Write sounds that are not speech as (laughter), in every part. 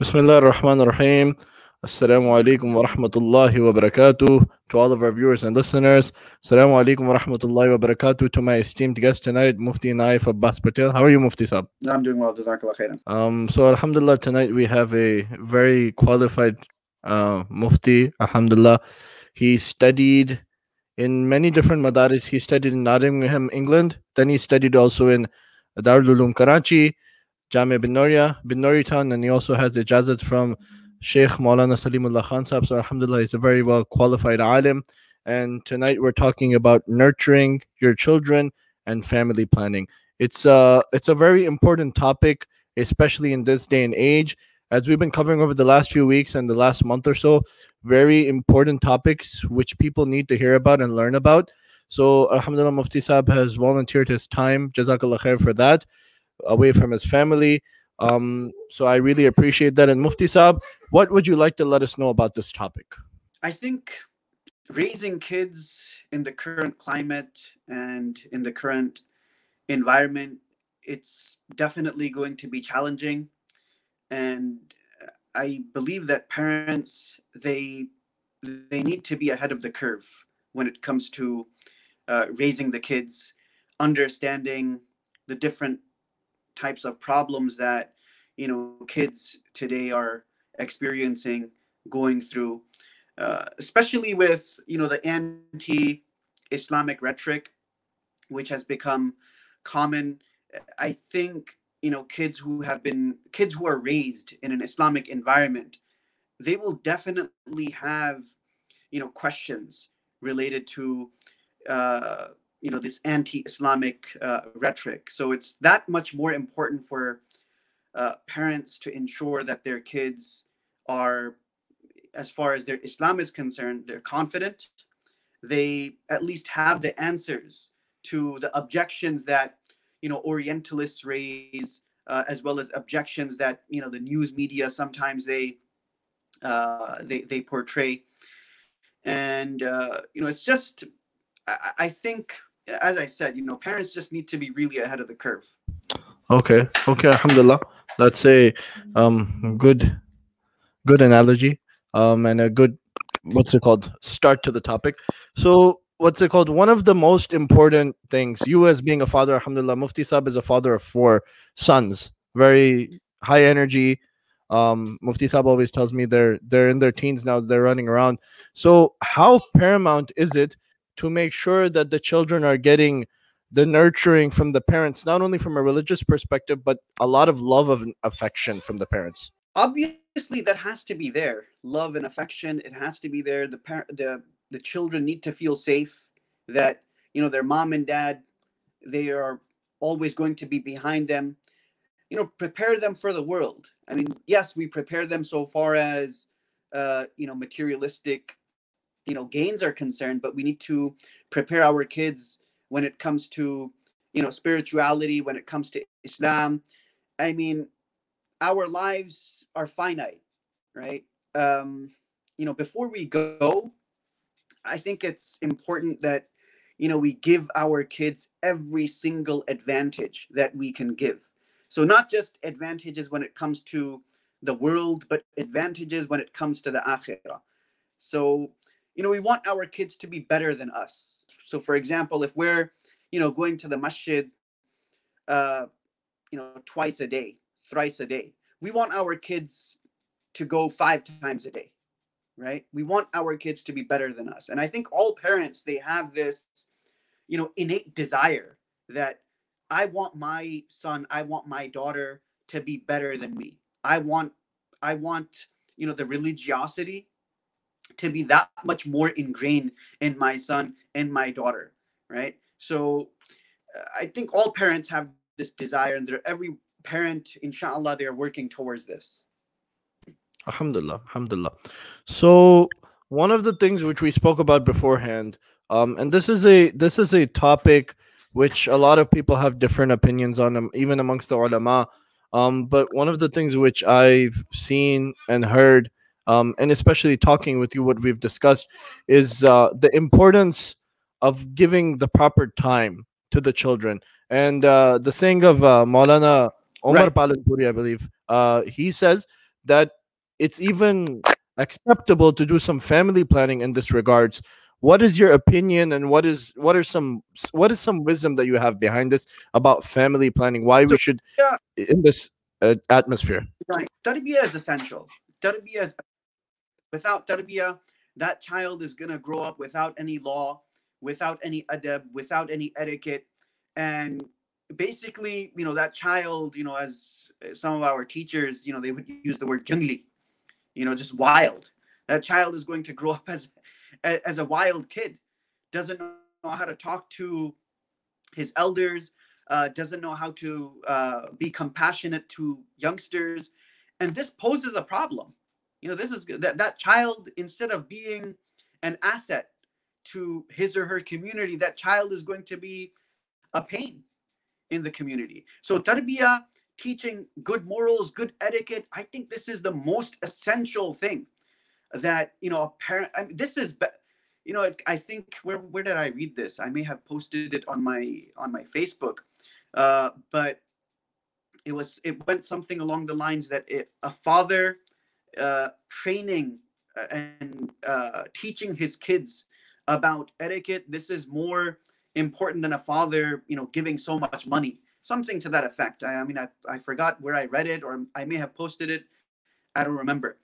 Bismillah ar-Rahman ar-Rahim. Assalamu alaikum wa rahmatullahi wa barakatuh. To all of our viewers and listeners, Assalamu alaikum wa rahmatullahi wa barakatuh. To my esteemed guest tonight, Mufti Nayef Abbas Patel. How are you, Mufti Sab? I'm doing well. Jazakallah khairan. Um, so Alhamdulillah, tonight we have a very qualified uh, Mufti. Alhamdulillah. He studied in many different madaris. He studied in Nottingham, England. Then he studied also in Darul Uloom Karachi. Jamia bin Noria, Binori Town, and he also has ijazat from Sheikh Maulana Salimullah Khan Sahib. So, Alhamdulillah, he's a very well qualified alim. And tonight we're talking about nurturing your children and family planning. It's a, it's a very important topic, especially in this day and age. As we've been covering over the last few weeks and the last month or so, very important topics which people need to hear about and learn about. So, Alhamdulillah, Mufti Saab has volunteered his time. Jazakallah khair for that away from his family. Um, so I really appreciate that. And Mufti Saab, what would you like to let us know about this topic? I think raising kids in the current climate and in the current environment, it's definitely going to be challenging. And I believe that parents they they need to be ahead of the curve when it comes to uh, raising the kids, understanding the different types of problems that you know kids today are experiencing going through uh, especially with you know the anti-islamic rhetoric which has become common. I think you know kids who have been kids who are raised in an islamic environment they will definitely have you know questions related to uh, you know this anti-islamic uh, rhetoric. So it's that much more important for uh, parents to ensure that their kids are as far as their islam is concerned they're confident. They at least have the answers to the objections that you know orientalists raise uh, as well as objections that you know the news media sometimes they uh, they they portray. And uh, you know it's just I, I think as I said, you know, parents just need to be really ahead of the curve. Okay. Okay. Alhamdulillah. That's a um good good analogy. Um and a good what's it called? Start to the topic. So what's it called? One of the most important things, you as being a father, alhamdulillah, Mufti Sab is a father of four sons. Very high energy. Um, Mufti Sab always tells me they're they're in their teens now, they're running around. So how paramount is it to make sure that the children are getting the nurturing from the parents, not only from a religious perspective, but a lot of love of affection from the parents. Obviously, that has to be there. Love and affection, it has to be there. The par- the the children need to feel safe that you know their mom and dad, they are always going to be behind them. You know, prepare them for the world. I mean, yes, we prepare them so far as uh, you know materialistic you know gains are concerned but we need to prepare our kids when it comes to you know spirituality when it comes to islam. I mean our lives are finite right? Um you know before we go i think it's important that you know we give our kids every single advantage that we can give. So not just advantages when it comes to the world but advantages when it comes to the akhirah. So you know, we want our kids to be better than us. So, for example, if we're, you know, going to the masjid, uh, you know, twice a day, thrice a day, we want our kids to go five times a day, right? We want our kids to be better than us. And I think all parents, they have this, you know, innate desire that I want my son, I want my daughter to be better than me. I want, I want, you know, the religiosity to be that much more ingrained in my son and my daughter right? So uh, i think all parents have this desire and they're every parent inshallah they're working towards this. Alhamdulillah alhamdulillah. So one of the things which we spoke about beforehand um, and this is a this is a topic which a lot of people have different opinions on them even amongst the ulama um, but one of the things which i've seen and heard um, and especially talking with you, what we've discussed is uh, the importance of giving the proper time to the children. And uh, the saying of uh, Maulana Omar right. Palanpuri, I believe, uh, he says that it's even acceptable to do some family planning in this regards. What is your opinion and what is what are some what is some wisdom that you have behind this about family planning? Why we should in this uh, atmosphere? Right. Tarbiyah is essential. Tarbiyah is without tarbiyah that child is going to grow up without any law without any adab without any etiquette. And basically you know that child you know as some of our teachers you know they would use the word jungli you know just wild. That child is going to grow up as as a wild kid. Doesn't know how to talk to his elders uh, doesn't know how to uh, be compassionate to youngsters. And this poses a problem you know this is that that child instead of being an asset to his or her community that child is going to be a pain in the community. So tarbiyah teaching good morals good etiquette i think this is the most essential thing that you know a parent I mean, this is you know i think where where did i read this? I may have posted it on my on my facebook uh, but it was it went something along the lines that it, a father uh, training uh, and uh, teaching his kids about etiquette. This is more important than a father you know giving so much money something to that effect. I, I mean I, I forgot where i read it or i may have posted it. I don't remember.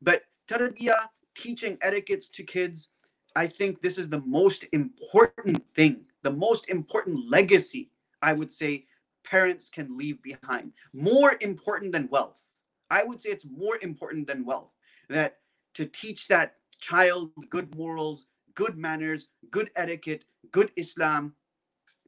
But tarbiyah teaching etiquettes to kids i think this is the most important thing the most important legacy i would say parents can leave behind. More important than wealth i would say it's more important than wealth that to teach that child good morals good manners good etiquette good islam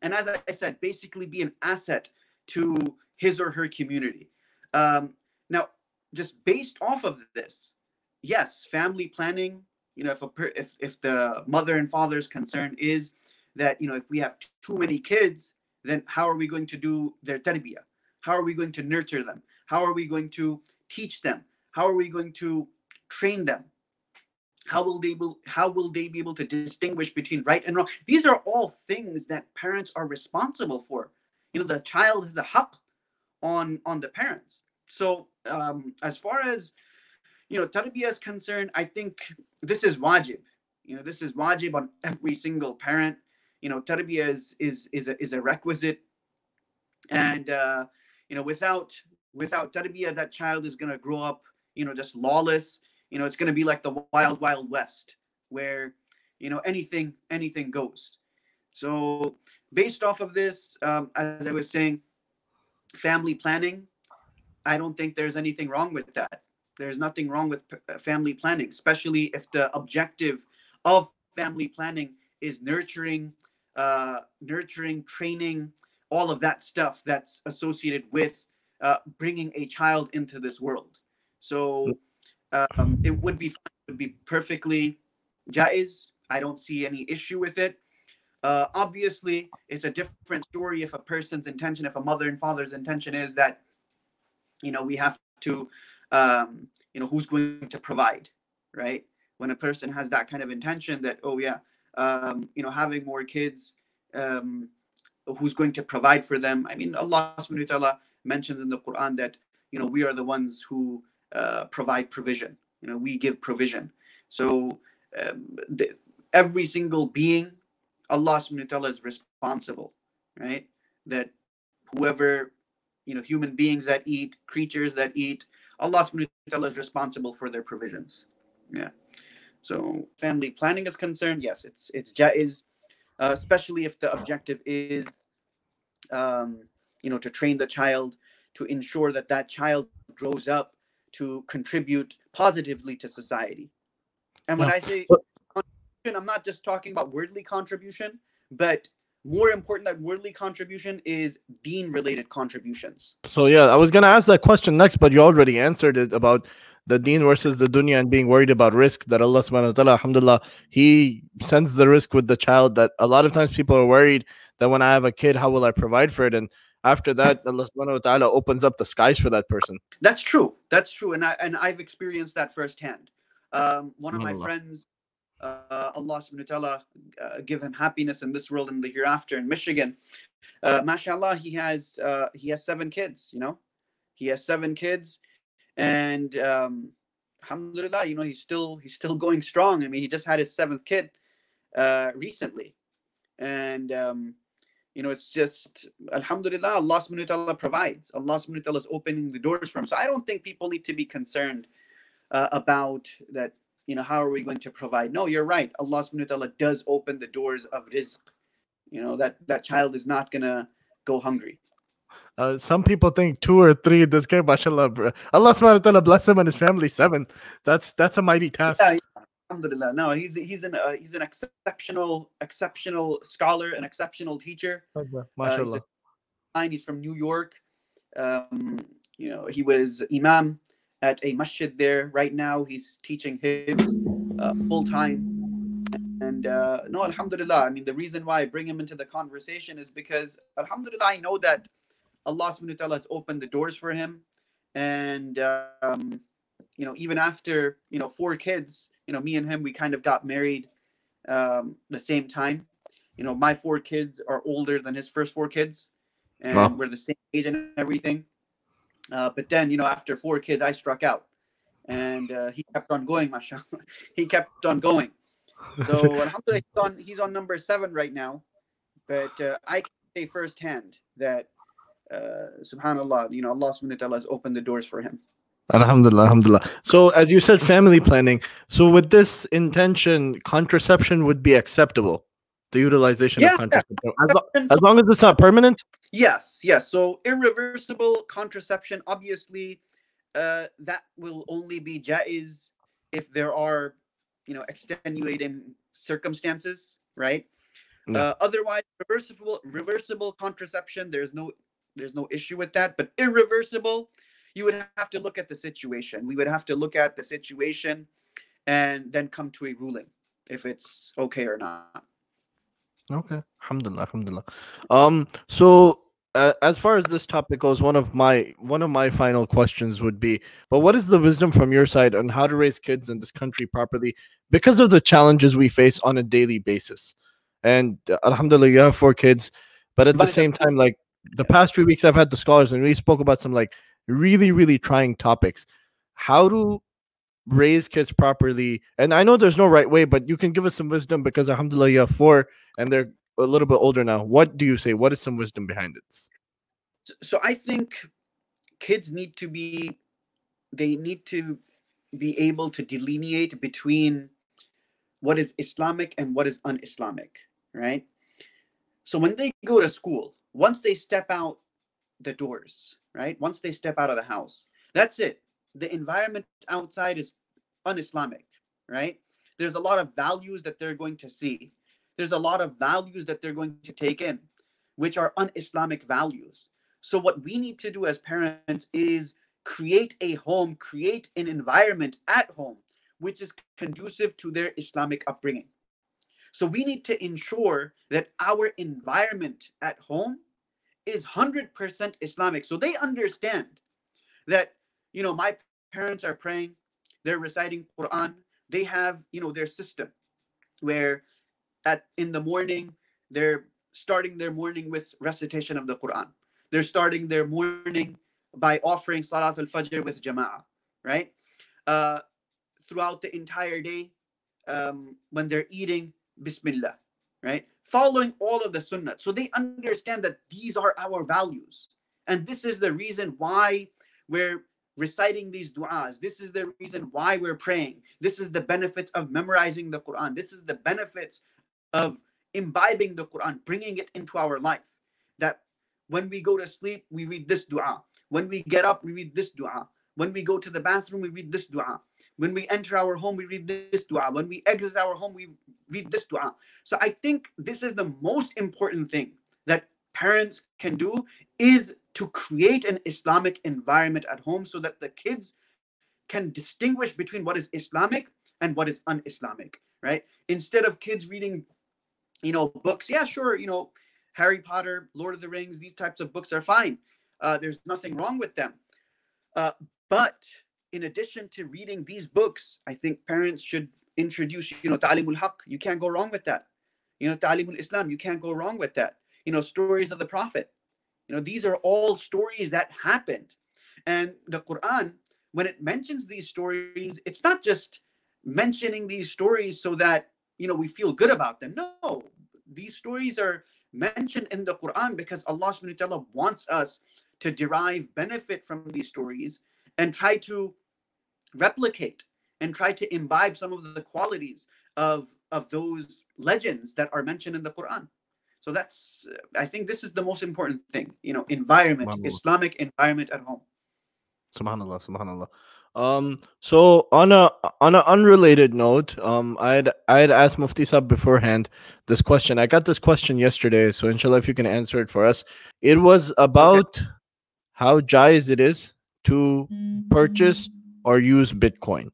and as i said basically be an asset to his or her community um, now just based off of this yes, family planning. You know, if a per, if if the mother and father's concern is that you know if we have too many kids, then how are we going to do their tarbiyah? How are we going to nurture them? How are we going to teach them? How are we going to train them? How will they be, how will they be able to distinguish between right and wrong? These are all things that parents are responsible for. You know, the child has a haq on on the parents. So um, as far as you know, tarbiyah is concerned, I think this is wajib. You know, this is wajib on every single parent. You know, tarbiyah is is is a, is a requisite, and uh, you know, without without tarbiyah, that child is gonna grow up, you know, just lawless. You know, it's gonna be like the wild wild west, where you know anything anything goes. So, based off of this, um, as I was saying, family planning, I don't think there's anything wrong with that there's nothing wrong with uh, family planning, especially if the objective of family planning is nurturing, uh, nurturing, training, all of that stuff that's associated with uh, bringing a child into this world. So um, it would be would be perfectly jaiz. I don't see any issue with it. Uh, obviously, it's a different story if a person's intention, if a mother and father's intention is that, you know, we have to um, you know who's going to provide right when a person has that kind of intention that oh yeah um, you know having more kids um, who's going to provide for them i mean allah subhanahu wa ta'ala mentions in the quran that you know we are the ones who uh, provide provision you know we give provision so um, the, every single being allah subhanahu wa ta'ala is responsible right that whoever you know human beings that eat creatures that eat Allah subhanahu wa ta'ala is responsible for their provisions. Yeah. So family planning is concerned, yes, it's it's jaiz, uh, especially if the objective is, um, you know, to train the child to ensure that that child grows up to contribute positively to society. And when I say contribution, I'm not just talking about worldly contribution, but more important than worldly contribution is dean related contributions. So yeah, I was gonna ask that question next, but you already answered it about the deen versus the dunya and being worried about rizq that Allah subhanahu wa ta'ala, alhamdulillah, He sends the rizq with the child that a lot of times people are worried that when I have a kid, how will I provide for it? And after that, (laughs) Allah subhanahu wa ta'ala opens up the skies for that person. That's true. That's true. And I and I've experienced that firsthand. Um, one of my friends uh, Allah subhanahu wa ta'ala uh, give him happiness in this world and the hereafter in Michigan. Uh, mashallah, he has uh, he has seven kids, you know. He has seven kids and um, alhamdulillah, you know, he's still he's still going strong. I mean, he just had his seventh kid uh, recently, and um, you know, it's just alhamdulillah, Allah subhanahu wa ta'ala provides. Allah subhanahu wa ta'ala is opening the doors for him. So I don't think people need to be concerned uh, about that. You know, how are we going to provide? No, you're right. Allah subhanahu wa ta'ala does open the doors of rizq. You know that that child is not gonna go hungry. Uh, some people think two or three. This guy, mashallah, bro. Allah subhanahu wa ta'ala bless him and his family seven. That's that's a mighty task. Yeah. Alhamdulillah. No, he's he's an uh, he's an exceptional exceptional scholar, an exceptional teacher. Uh, he's, he's from New York. Um, you know, he was imam at a masjid there. Right now, he's teaching hifz uh, full time. And uh, no, alhamdulillah. I mean, the reason why I bring him into the conversation is because, alhamdulillah, I know that Allah subhanahu wa ta'ala has opened the doors for him. And, um, you know, even after, you know, four kids, you know, me and him, we kind of got married um, the same time. You know, my four kids are older than his first four kids, and Wow. we're the same age and everything. Uh, but then, you know, after four kids, I struck out, and uh, he kept on going. (laughs) Mashallah, he kept on going. So (laughs) alhamdulillah, he's on he's on number seven right now. But uh, I can say firsthand that uh, subhanallah, you know, Allah subhanahu wa ta'ala has opened the doors for him. Alhamdulillah, alhamdulillah. So, as you said, family planning. So, with this intention, contraception would be acceptable. The utilization Yeah, of contraception, as, lo- as long as it's not permanent. Yes, yes. So irreversible contraception, obviously, uh, that will only be jaiz if there are, you know, extenuating circumstances, right? Yeah. Uh, otherwise, reversible reversible contraception, there's no there's no issue with that. But irreversible, you would have to look at the situation. We would have to look at the situation, and then come to a ruling if it's okay or not. Okay, alhamdulillah, alhamdulillah. Um, so uh, as far as this topic goes, one of my one of my final questions would be, but what is the wisdom from your side on how to raise kids in this country properly because of the challenges we face on a daily basis? And uh, alhamdulillah, you have four kids, but at the same time, like the past few weeks, I've had the scholars and we spoke about some like really, really trying topics. How to mm-hmm. raise kids properly and i know there's no right way but you can give us some wisdom because alhamdulillah you have four and they're a little bit older now. What do you say? What is some wisdom behind it? So, so i think kids need to be they need to be able to delineate between what is islamic and what is un-islamic right? So when they go to school once they step out the doors right? Once they step out of the house. That's it. The environment outside is un-islamic right? There's a lot of values that they're going to see. There's a lot of values that they're going to take in which are un-islamic values. So what we need to do as parents is create a home, create an environment at home which is conducive to their Islamic upbringing. So we need to ensure that our environment at home is 100% Islamic. So they understand that, you know, my parents are praying, they're reciting Quran, they have, you know, their system where at in the morning they're starting their morning with recitation of the Quran. They're starting their morning by offering Salat al Fajr with Jama'ah, right? Uh, throughout the entire day, um, when they're eating, Bismillah, right? Following all of the Sunnah. So they understand that these are our values. And this is the reason why we're reciting these du'as. This is the reason why we're praying. This is the benefits of memorizing the Quran. This is the benefits of imbibing the Quran, bringing it into our life. That when we go to sleep, we read this dua. When we get up, we read this dua. When we go to the bathroom, we read this dua. When we enter our home, we read this dua. When we exit our home, we read this dua. So I think this is the most important thing that parents can do is to create an Islamic environment at home so that the kids can distinguish between what is Islamic and what is un-Islamic, right? Instead of kids reading, you know, books, yeah, sure, you know, Harry Potter, Lord of the Rings, these types of books are fine. Uh, there's nothing wrong with them. Uh, but in addition to reading these books, I think parents should introduce, you know, Ta'limul Haq. You can't go wrong with that. You know, Ta'limul Islam. You can't go wrong with that. You know, stories of the Prophet. You know, these are all stories that happened. And the Quran, when it mentions these stories, it's not just mentioning these stories so that you know we feel good about them. No, these stories are mentioned in the Quran because Allah subhanahu wa ta'ala wants us to derive benefit from these stories and try to replicate and try to imbibe some of the qualities of of those legends that are mentioned in the Quran. So that's I think this is the most important thing, you know, environment, Islamic environment at home. Subhanallah, subhanallah. Um, so on a on an unrelated note, um, I'd I'd asked Mufti Sab beforehand this question. I got this question yesterday, so inshallah, if you can answer it for us, it was about how jaiz it is to purchase or use Bitcoin,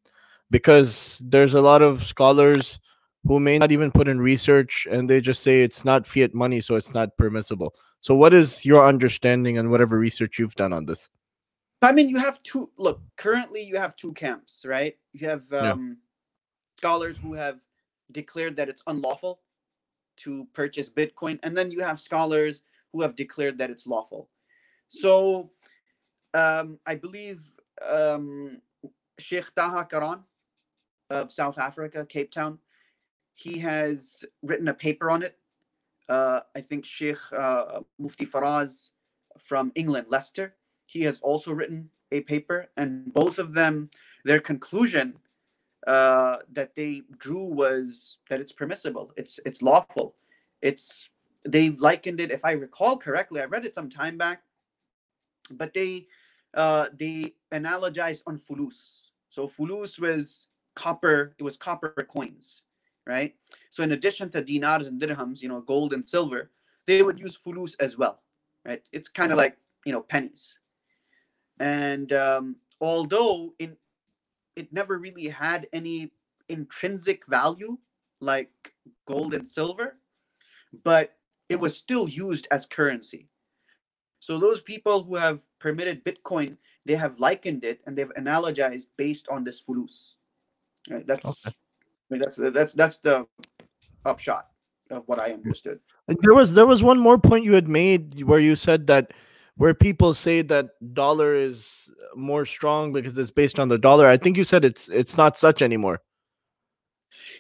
because there's a lot of scholars who may not even put in research and they just say it's not fiat money, so it's not permissible. So, what is your understanding and whatever research you've done on this? I mean, you have two. Look, currently you have two camps, right? You have Yeah. um, scholars who have declared that it's unlawful to purchase Bitcoin, and then you have scholars who have declared that it's lawful. So, um, I believe um, Sheikh Taha Karaan of South Africa, Cape Town, he has written a paper on it. Uh, I think Sheikh uh, Mufti Faraz from England, Leicester, he has also written a paper, and both of them, their conclusion uh, that they drew was that it's permissible, it's it's lawful, it's they likened it, if I recall correctly, I read it some time back, but they uh, they analogized on fulus. So fulus was copper, it was copper coins, right? So in addition to dinars and dirhams, you know, gold and silver, they would use fulus as well, right? It's kind of like you know pennies and um, although in it never really had any intrinsic value like gold and silver but it was still used as currency so those people who have permitted bitcoin they have likened it and they've analogized based on this fulus right that's Okay. I mean, that's that's that's the upshot of what i understood There was there was one more point you had made where you said that where people say that dollar is more strong because it's based on the dollar. I think you said it's it's not such anymore.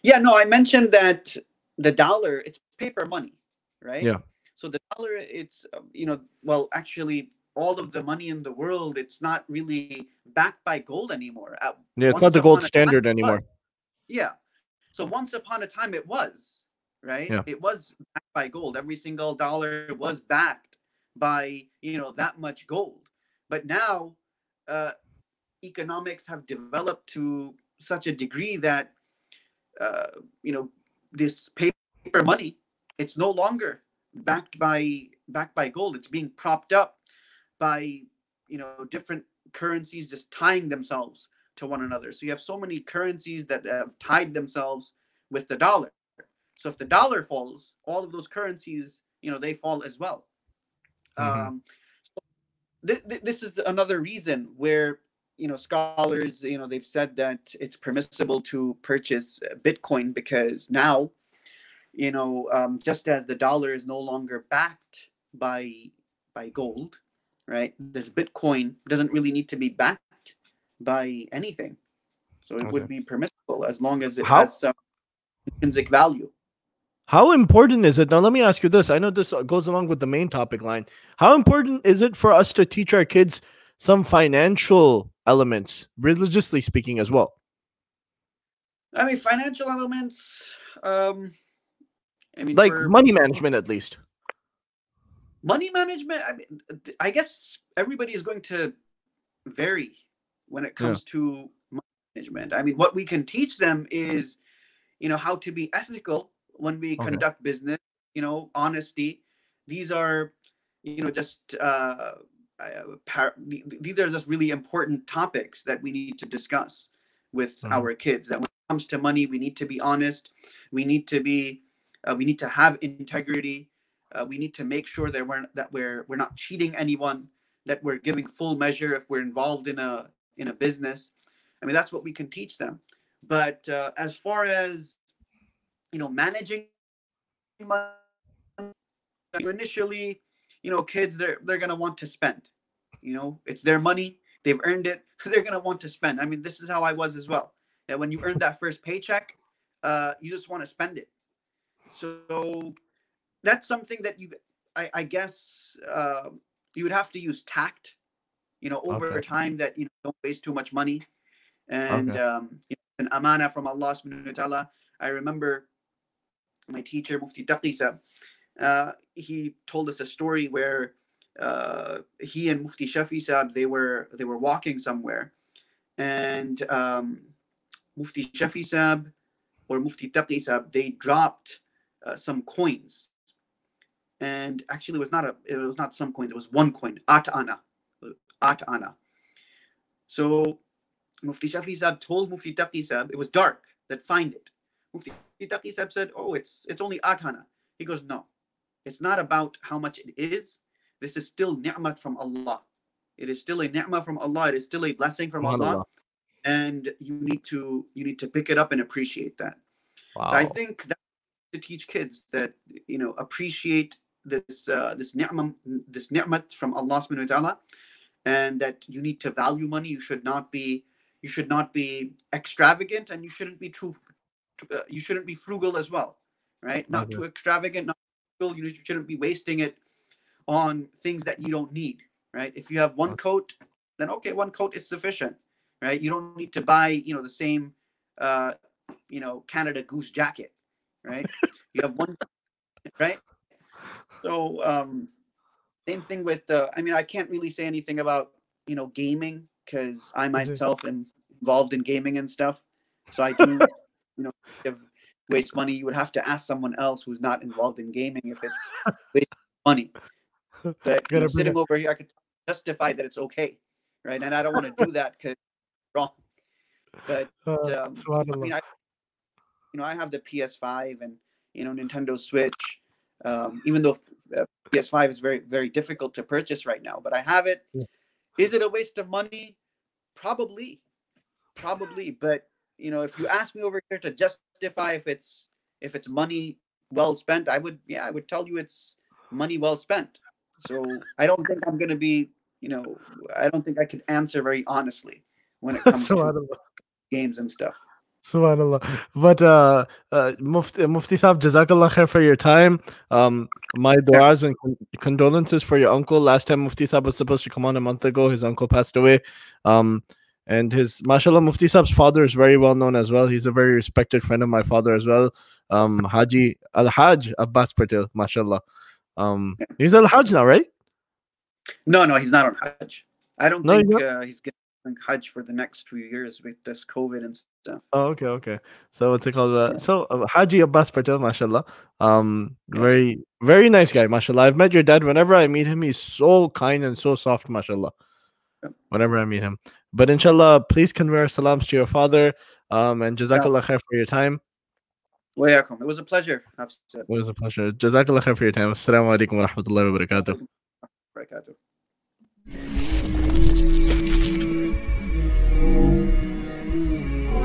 Yeah, no, I mentioned that the dollar, it's paper money, right? Yeah. So the dollar, it's, you know, well, actually, all of the money in the world, it's not really backed by gold anymore. At Yeah, it's not the gold a time standard anymore. Yeah. So once upon a time, it was, right? Yeah. It was backed by gold. Every single dollar was backed by, you know, that much gold. But now, uh, economics have developed to such a degree that uh, you know this paper money it's no longer backed by backed by gold it's being propped up by you know different currencies just tying themselves to one another. So you have so many currencies that have tied themselves with the dollar. So if the dollar falls all of those currencies you know they fall as well. Mhm. um, so th- th- this is another reason where you know scholars you know they've said that it's permissible to purchase bitcoin because now you know um, just as the dollar is no longer backed by by gold right this bitcoin doesn't really need to be backed by anything so it Okay. would be permissible as long as it How- has some intrinsic value How important is it? Now, let me ask you this. I know this goes along with the main topic line. How important is it for us to teach our kids some financial elements, religiously speaking, as well? i mean financial elements um i mean Like money management, at least. Money management i mean i guess everybody is going to vary when it Yeah. comes to money management i mean what we can teach them is you know how to be ethical when we Okay. conduct business you know honesty these are you know just uh uh, par- th- th- these are just really important topics that we need to discuss with Mhm. our kids that when it comes to money we need to be honest we need to be uh, we need to have integrity uh, we need to make sure that we're that we're we're not cheating anyone that we're giving full measure if we're involved in a in a business i mean that's what we can teach them but uh, as far as you know managing money initially you know kids they're they're to want to spend you know it's their money they've earned it. (laughs) They're gonna want to spend. I mean, this is how I was as well. That when you earn that first paycheck, uh, you just want to spend it. So that's something that you, I, I guess, uh, you would have to use tact. You know, over Okay. time that you know don't waste too much money, and Okay. um, you know, an amana from Allah subhanahu wa ta'ala. I remember my teacher Mufti Taqi Sahib, uh, he told us a story where uh, he and Mufti Shafi Sahib they were they were walking somewhere, and um, Mufti Shafi Sahib or Mufti Taqi Sahib they dropped uh, some coins, and actually it was not a it was not some coins it was one coin at ana, at ana. So Mufti Shafi Sahib told Mufti Taqi Sahib it was dark that find it. Mufti Taqi Sahib said, "Oh, it's it's only atana." He goes, "No, it's not about how much it is. This is still ni'mat from Allah. It is still a ni'mah from Allah. It is still a blessing from Allah, Subhanallah. and you need to you need to pick it up and appreciate that." Wow. So I think that to teach kids that you know appreciate this uh, this ni'mah this ni'mat from Allah subhanahu wa ta'ala, and that you need to value money. You should not be you should not be extravagant, and you shouldn't be true. Uh, you shouldn't be frugal as well, right? Not Okay. too extravagant, not frugal. You shouldn't be wasting it on things that you don't need, right? If you have one Okay. coat, then okay, one coat is sufficient, right? You don't need to buy, you know, the same, uh, you know, Canada Goose jacket, right? you have one, right? So, um, same thing with, uh, I mean, I can't really say anything about, you know, gaming because I myself am involved in gaming and stuff. So I do, (laughs) you know, if waste money, you would have to ask someone else who's not involved in gaming if it's (laughs) waste money. But you know, sitting it- over here, I could justify that it's okay, right? And I don't want to do (laughs) that because wrong. But Uh, um, I mean, I, you know, I have the PS5 and you know Nintendo Switch. Um, even though uh, PS5 is very very difficult to purchase right now, but I have it. Yeah. Is it a waste of money? Probably, probably. But you know, if you ask me over here to justify if it's if it's money well spent, I would yeah, I would tell you it's money well spent. So I don't think I'm gonna be you know I don't think I can answer very honestly when it (laughs) comes to subhanallah. games and stuff. Subhanallah. But uh, uh, Mufti, Mufti Saab, Jazakallah khair for your time. Um, my du'as and con- condolences for your uncle. Last time Mufti Saab was supposed to come on a month ago, his uncle passed away. Um, and his, mashallah, Mufti Saab's father is very well known as well. He's a very respected friend of my father as well. Um, Haji Al Hajj Abbas Patel, mashallah. Um, he's Al Hajj now, right? No, no, he's not on Hajj. I don't No, he's think uh, he's going Hajj for the next few years with this COVID and stuff. Oh, okay, okay. So what's it called? Uh, Yeah. So uh, Haji Abbas Patel, mashallah. Um, Yeah. very, very nice guy, mashallah. I've met your dad. Whenever I meet him, he's so kind and so soft, mashallah. Yep. Whenever I meet him. But inshallah, please convey our salams to your father. Um, and jazakallah khair for your time. Wayakum. It was a pleasure. It was a pleasure. Jazakallah khair for your time. Assalamu alaikum wa rahmatullahi wa barakatuh. Barakatuh.